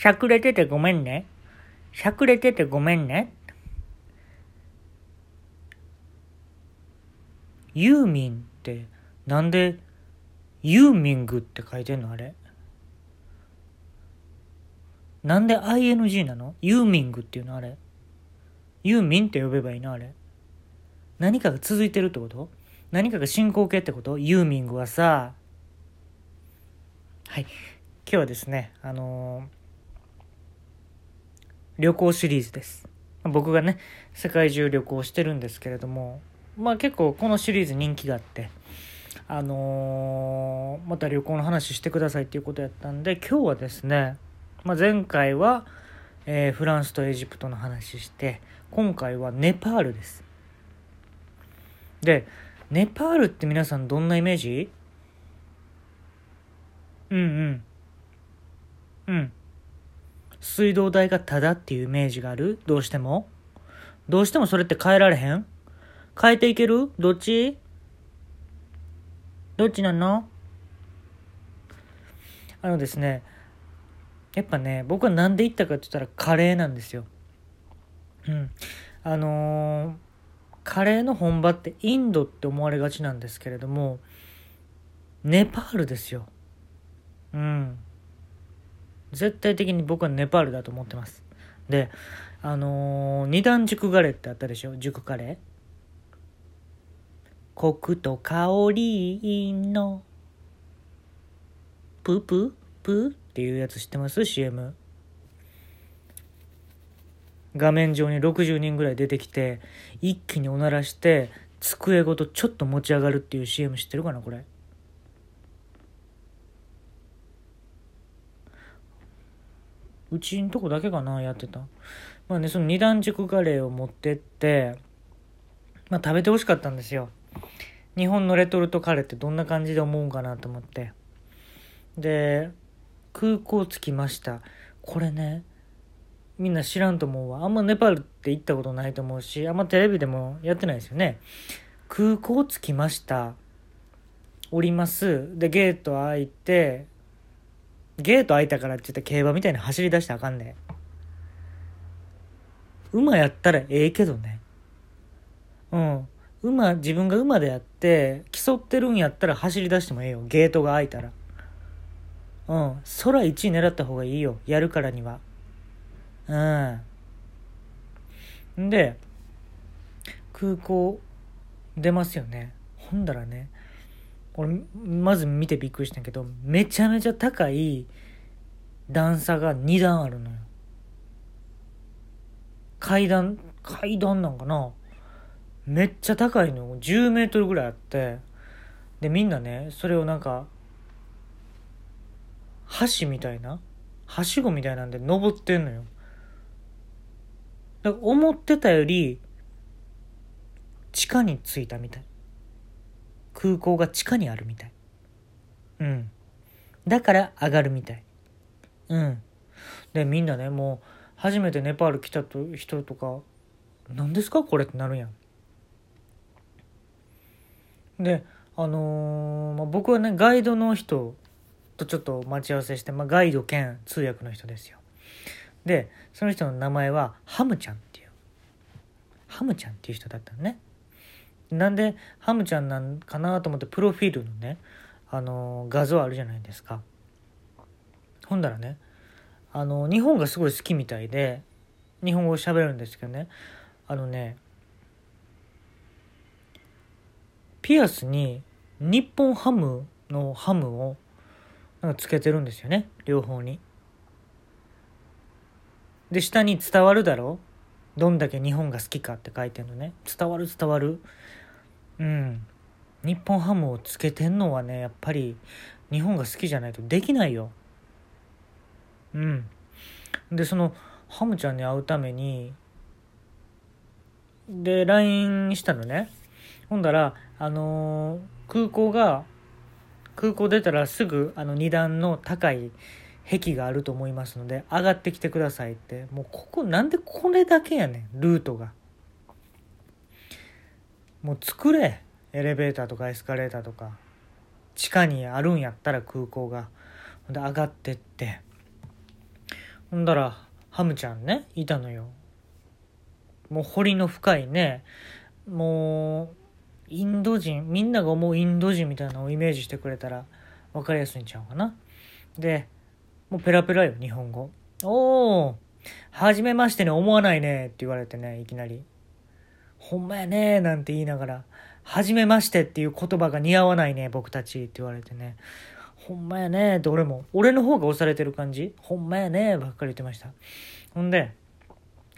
しゃくれててごめんね。しゃくれててごめんね。ユーミンってなんでユーミングって書いてんのあれ？なんで ING なの？ユーミングっていうのあれ？ユーミンって呼べばいいのあれ？何かが続いてるってこと？何かが進行形ってこと？ユーミングはさ。はい。今日はですね、あのー、旅行シリーズです。僕がね、世界中旅行してるんですけれども、まあ結構このシリーズ人気があって、あのー、また旅行の話してくださいっていうことやったんで、今日はですね、まあ、前回は、えー、フランスとエジプトの話して今回はネパールです。でネパールって皆さんどんなイメージ？うんうん。うん。水道代がタダっていうイメージがある？どうしても。どうしてもそれって変えられへん？変えていける？どっち？どっちなの？あのですねやっぱね僕は何で行ったかって言ったらカレーなんですよ。うん、あのー、カレーの本場ってインドって思われがちなんですけれどもネパールですよ。うん。絶対的に僕はネパールだと思ってます。で、あのー、二段熟カレーってあったでしょ？熟カレー。コクと香りのプープー？プーっていうやつ知ってます ?CM。画面上に60人ぐらい出てきて、一気におならして、机ごとちょっと持ち上がるっていう CM 知ってるかな？これ。うちんとこだけかなやってた。まあね、その二段軸カレーを持ってって、まあ食べてほしかったんですよ。日本のレトルトカレーってどんな感じで思うんかなと思って。で、空港着きましたこれねみんな知らんと思うわあんまネパールって行ったことないと思うしあんまテレビでもやってないですよね空港着きました降りますでゲート開いてゲート開いたからって言って競馬みたいに走り出してあかんね馬やったらええけどねうん馬自分が馬でやって競ってるんやったら走り出してもええよゲートが開いたらうん。空1位狙った方がいいよ。やるからには。うん。で、空港出ますよね。ほんだらね、俺、まず見てびっくりしたんけど、めちゃめちゃ高い段差が2段あるのよ。階段、階段なんかなめっちゃ高いの。10メートルぐらいあって、で、みんなね、それをなんか、橋みたいなはしごみたいなんで登ってんのよ。だから思ってたより地下に着いたみたい。空港が地下にあるみたい。うん。だから上がるみたい。うん。で、みんなね、もう初めてネパール来たと人とか、何ですかこれってなるやん。で、あのー、まあ、僕はね、ガイドの人とちょっと待ち合わせして、まあ、ガイド兼通訳の人ですよ。で、その人の名前はハムちゃんっていう。ハムちゃんっていう人だったのね。なんでハムちゃんなんかなと思ってプロフィールのね、あの画像あるじゃないですか。ほんだらね、あの日本がすごい好きみたいで、日本語を喋るんですけどね、あのね、ピアスに日本ハムのハムをなんかつけてるんですよね。両方に。で下に伝わるだろう。どんだけ日本が好きかって書いてんのね。伝わる伝わる。うん。日本ハムをつけてんのはねやっぱり日本が好きじゃないとできないよ。うん。でそのハムちゃんに会うためにで LINE したのね。ほんだらあのー、空港が空港出たらすぐあの2段の高い壁があると思いますので上がってきてくださいって。もうここなんでこれだけやねんルートが。もう作れ。エレベーターとかエスカレーターとか。地下にあるんやったら空港が。ほんで上がってって。ほんだらハムちゃんねいたのよ。もう彫りの深いね。もうインド人みんなが思うインド人みたいなのをイメージしてくれたら分かりやすいんちゃうかな。でもうペラペラよ日本語おお初めましてね思わないねって言われてねいきなり。ほんまやねなんて言いながら初めましてっていう言葉が似合わないね僕たちって言われてね。ほんまやねって俺も俺の方が押されてる感じほんまやねばっかり言ってました。ほんで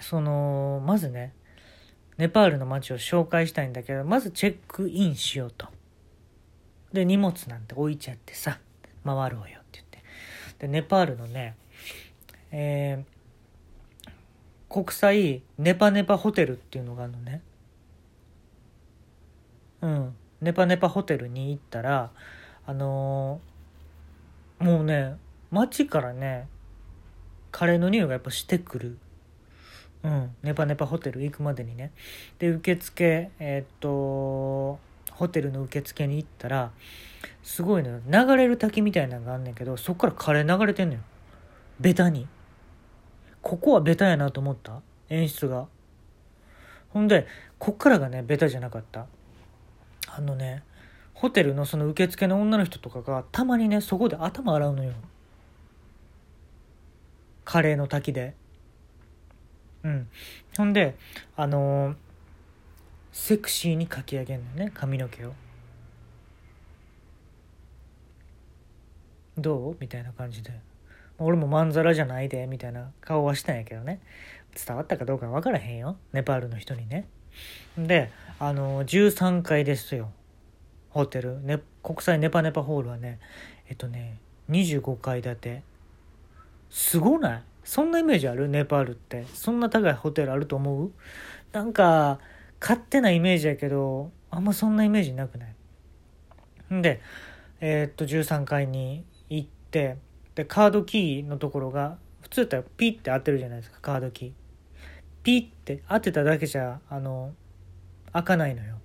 そのまずねネパールの街を紹介したいんだけどまずチェックインしようと。で荷物なんて置いちゃってさ回ろうよって言って。でネパールのねえー、国際ネパネパホテルっていうのがあるのね。うん。ネパネパホテルに行ったらあのー、もうね街からねカレーの匂いがやっぱしてくる。うん。ネパネパホテル行くまでにね。で受付えー、っとホテルの受付に行ったらすごいのよ流れる滝みたいなのがあんねんけどそっからカレー流れてんのよ。ベタに。ここはベタやなと思った。演出が。ほんでこっからがねベタじゃなかった。あのねホテルのその受付の女の人とかがたまにねそこで頭洗うのよ。カレーの滝で。うん。ほんであのー、セクシーにかき上げんのね髪の毛を。どう？みたいな感じで。俺もまんざらじゃないでみたいな顔はしたんやけどね。伝わったかどうか分からへんよ。ネパールの人にね。であの13階ですよ。ホテル、ね、国際ネパネパホールはねえっとね25階建て。すごない？そんなイメージある？ネパールって。そんな高いホテルあると思う？なんか勝手なイメージやけどあんまそんなイメージなくない？んでえー、っと13階に行ってでカードキーのところが普通だったらピッて当てるじゃないですかカードキー。ピッて当てただけじゃあの開かないのよ。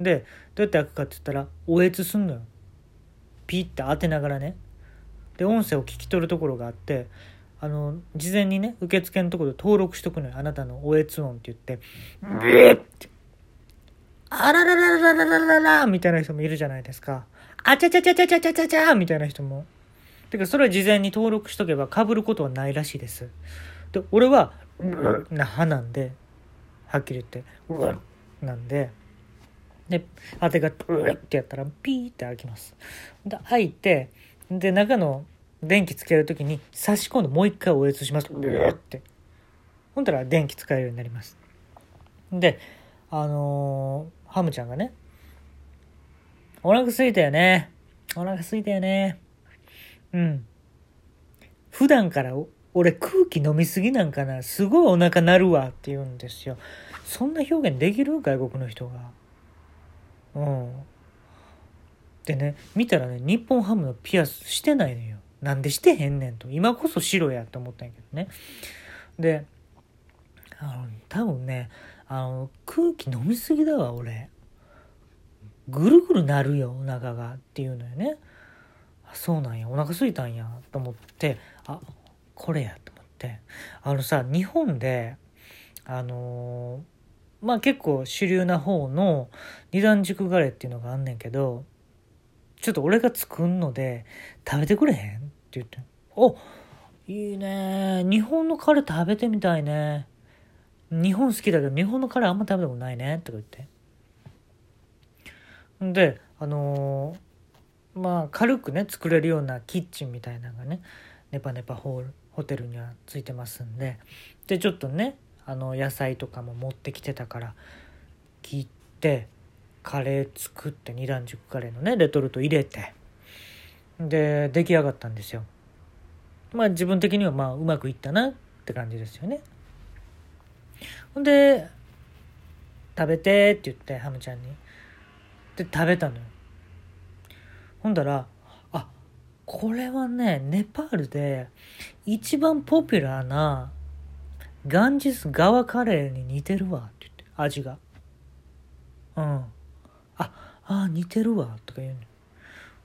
でどうやって開くかって言ったらおえつすんのよ。ピッて当てながらね。で音声を聞き取るところがあってあの事前にね受付のところで登録しとくのよ。あなたのおえつ音って言って。ブッて。あららららららららみたいな人もいるじゃないですか。あちゃちゃちゃちゃちゃちゃちゃちゃみたいな人もてかそれは事前に登録しとけばかぶることはないらしいです。で俺はな歯なんではっきり言って。なんでで当てがってやったらピーって開きます。で開いてで中の電気つける時に差し込んでもう一回おえつします。って。ほんだら電気使えるようになります。であのー、ハムちゃんがねお腹すいたよね。お腹すいたよね。うん。普段から俺空気飲みすぎなんかなすごいお腹鳴るわって言うんですよ。そんな表現できる外国の人が。うん。でね見たらね日本ハムのピアスしてないのよ。なんでしてへんねんと。今こそ白やと思ったんやけどね。であの多分ねあの空気飲みすぎだわ俺。ぐるぐるなるよお腹が。っていうのよね。そうなんやお腹すいたんやと思ってあこれやと思ってあのさ日本であのーまあ結構主流な方の二段熟ガレーっていうのがあんねんけど、ちょっと俺が作んので食べてくれへんって言って。おいいね日本のカレー食べてみたいね。日本好きだけど日本のカレーあんま食べたことないねとか言って。で、あのー、まあ軽くね作れるようなキッチンみたいなのがね、ネパネパホール、ホテルにはついてますんで、で、ちょっとね、あの野菜とかも持ってきてたから切ってカレー作って二段熟カレーのねレトルト入れて。で出来上がったんですよ。まあ自分的にはまあうまくいったなって感じですよね。ほんで食べてって言ってハムちゃんに。で食べたのよ。ほんだらあこれはねネパールで一番ポピュラーなガンジス川カレーに似てるわって言って味が。うん。ああ似てるわとか言うの。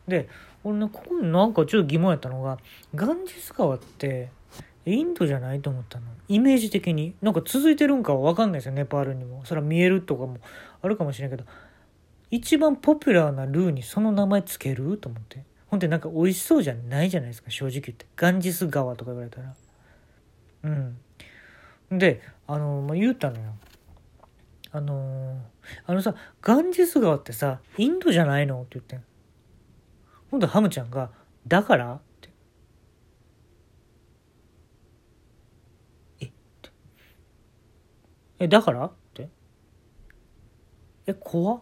で俺ねここになんかちょっと疑問やったのがガンジス川ってインドじゃないと思ったの？イメージ的に。なんか続いてるんかは分かんないですよネパールにも。それは見えるとかもあるかもしれんけど一番ポピュラーなルーにその名前つける？と思って。ほんでなんか美味しそうじゃないじゃないですか正直言って。ガンジス川とか言われたら。うん。であの、まあ、言うたのよ。あのーあのさガンジス川ってさインドじゃないの？って言ってん。ほんでハムちゃんが「だから?」って「え？って。えだから?」って「え怖っ?」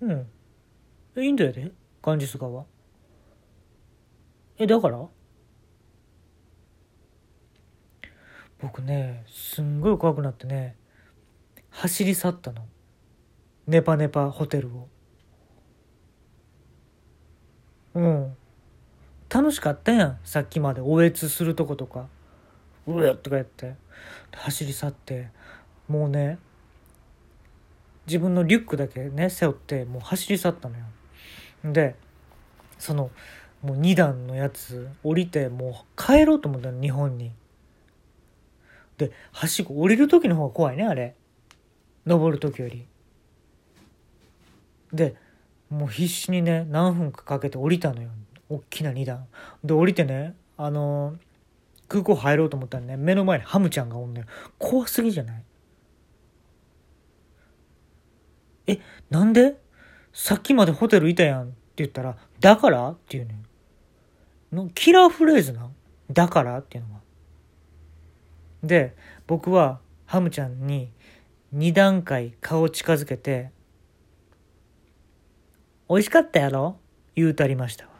うん。インドやでガンジス川。えだから？僕ねすんごい怖くなってね走り去ったの。ネパネパホテルを。うん。楽しかったやんさっきまで。おえつするとことか。うわとかやって。走り去って。もうね自分のリュックだけね背負ってもう走り去ったのよ。でそのもう2段のやつ降りてもう帰ろうと思ったの日本に。ではしご降りる時の方が怖いねあれ。登る時より。でもう必死にね何分かかけて降りたのよ大きな2段。で降りてねあのー空港入ろうと思ったらね目の前にハムちゃんがおんのよ。怖すぎじゃない？えなんで？さっきまでホテルいたやんって言ったら「だから?」って言うね。んのキラーフレーズなん？だから？っていうのはで僕はハムちゃんに2段階顔近づけて「美味しかったやろ?」言うたりましたわ。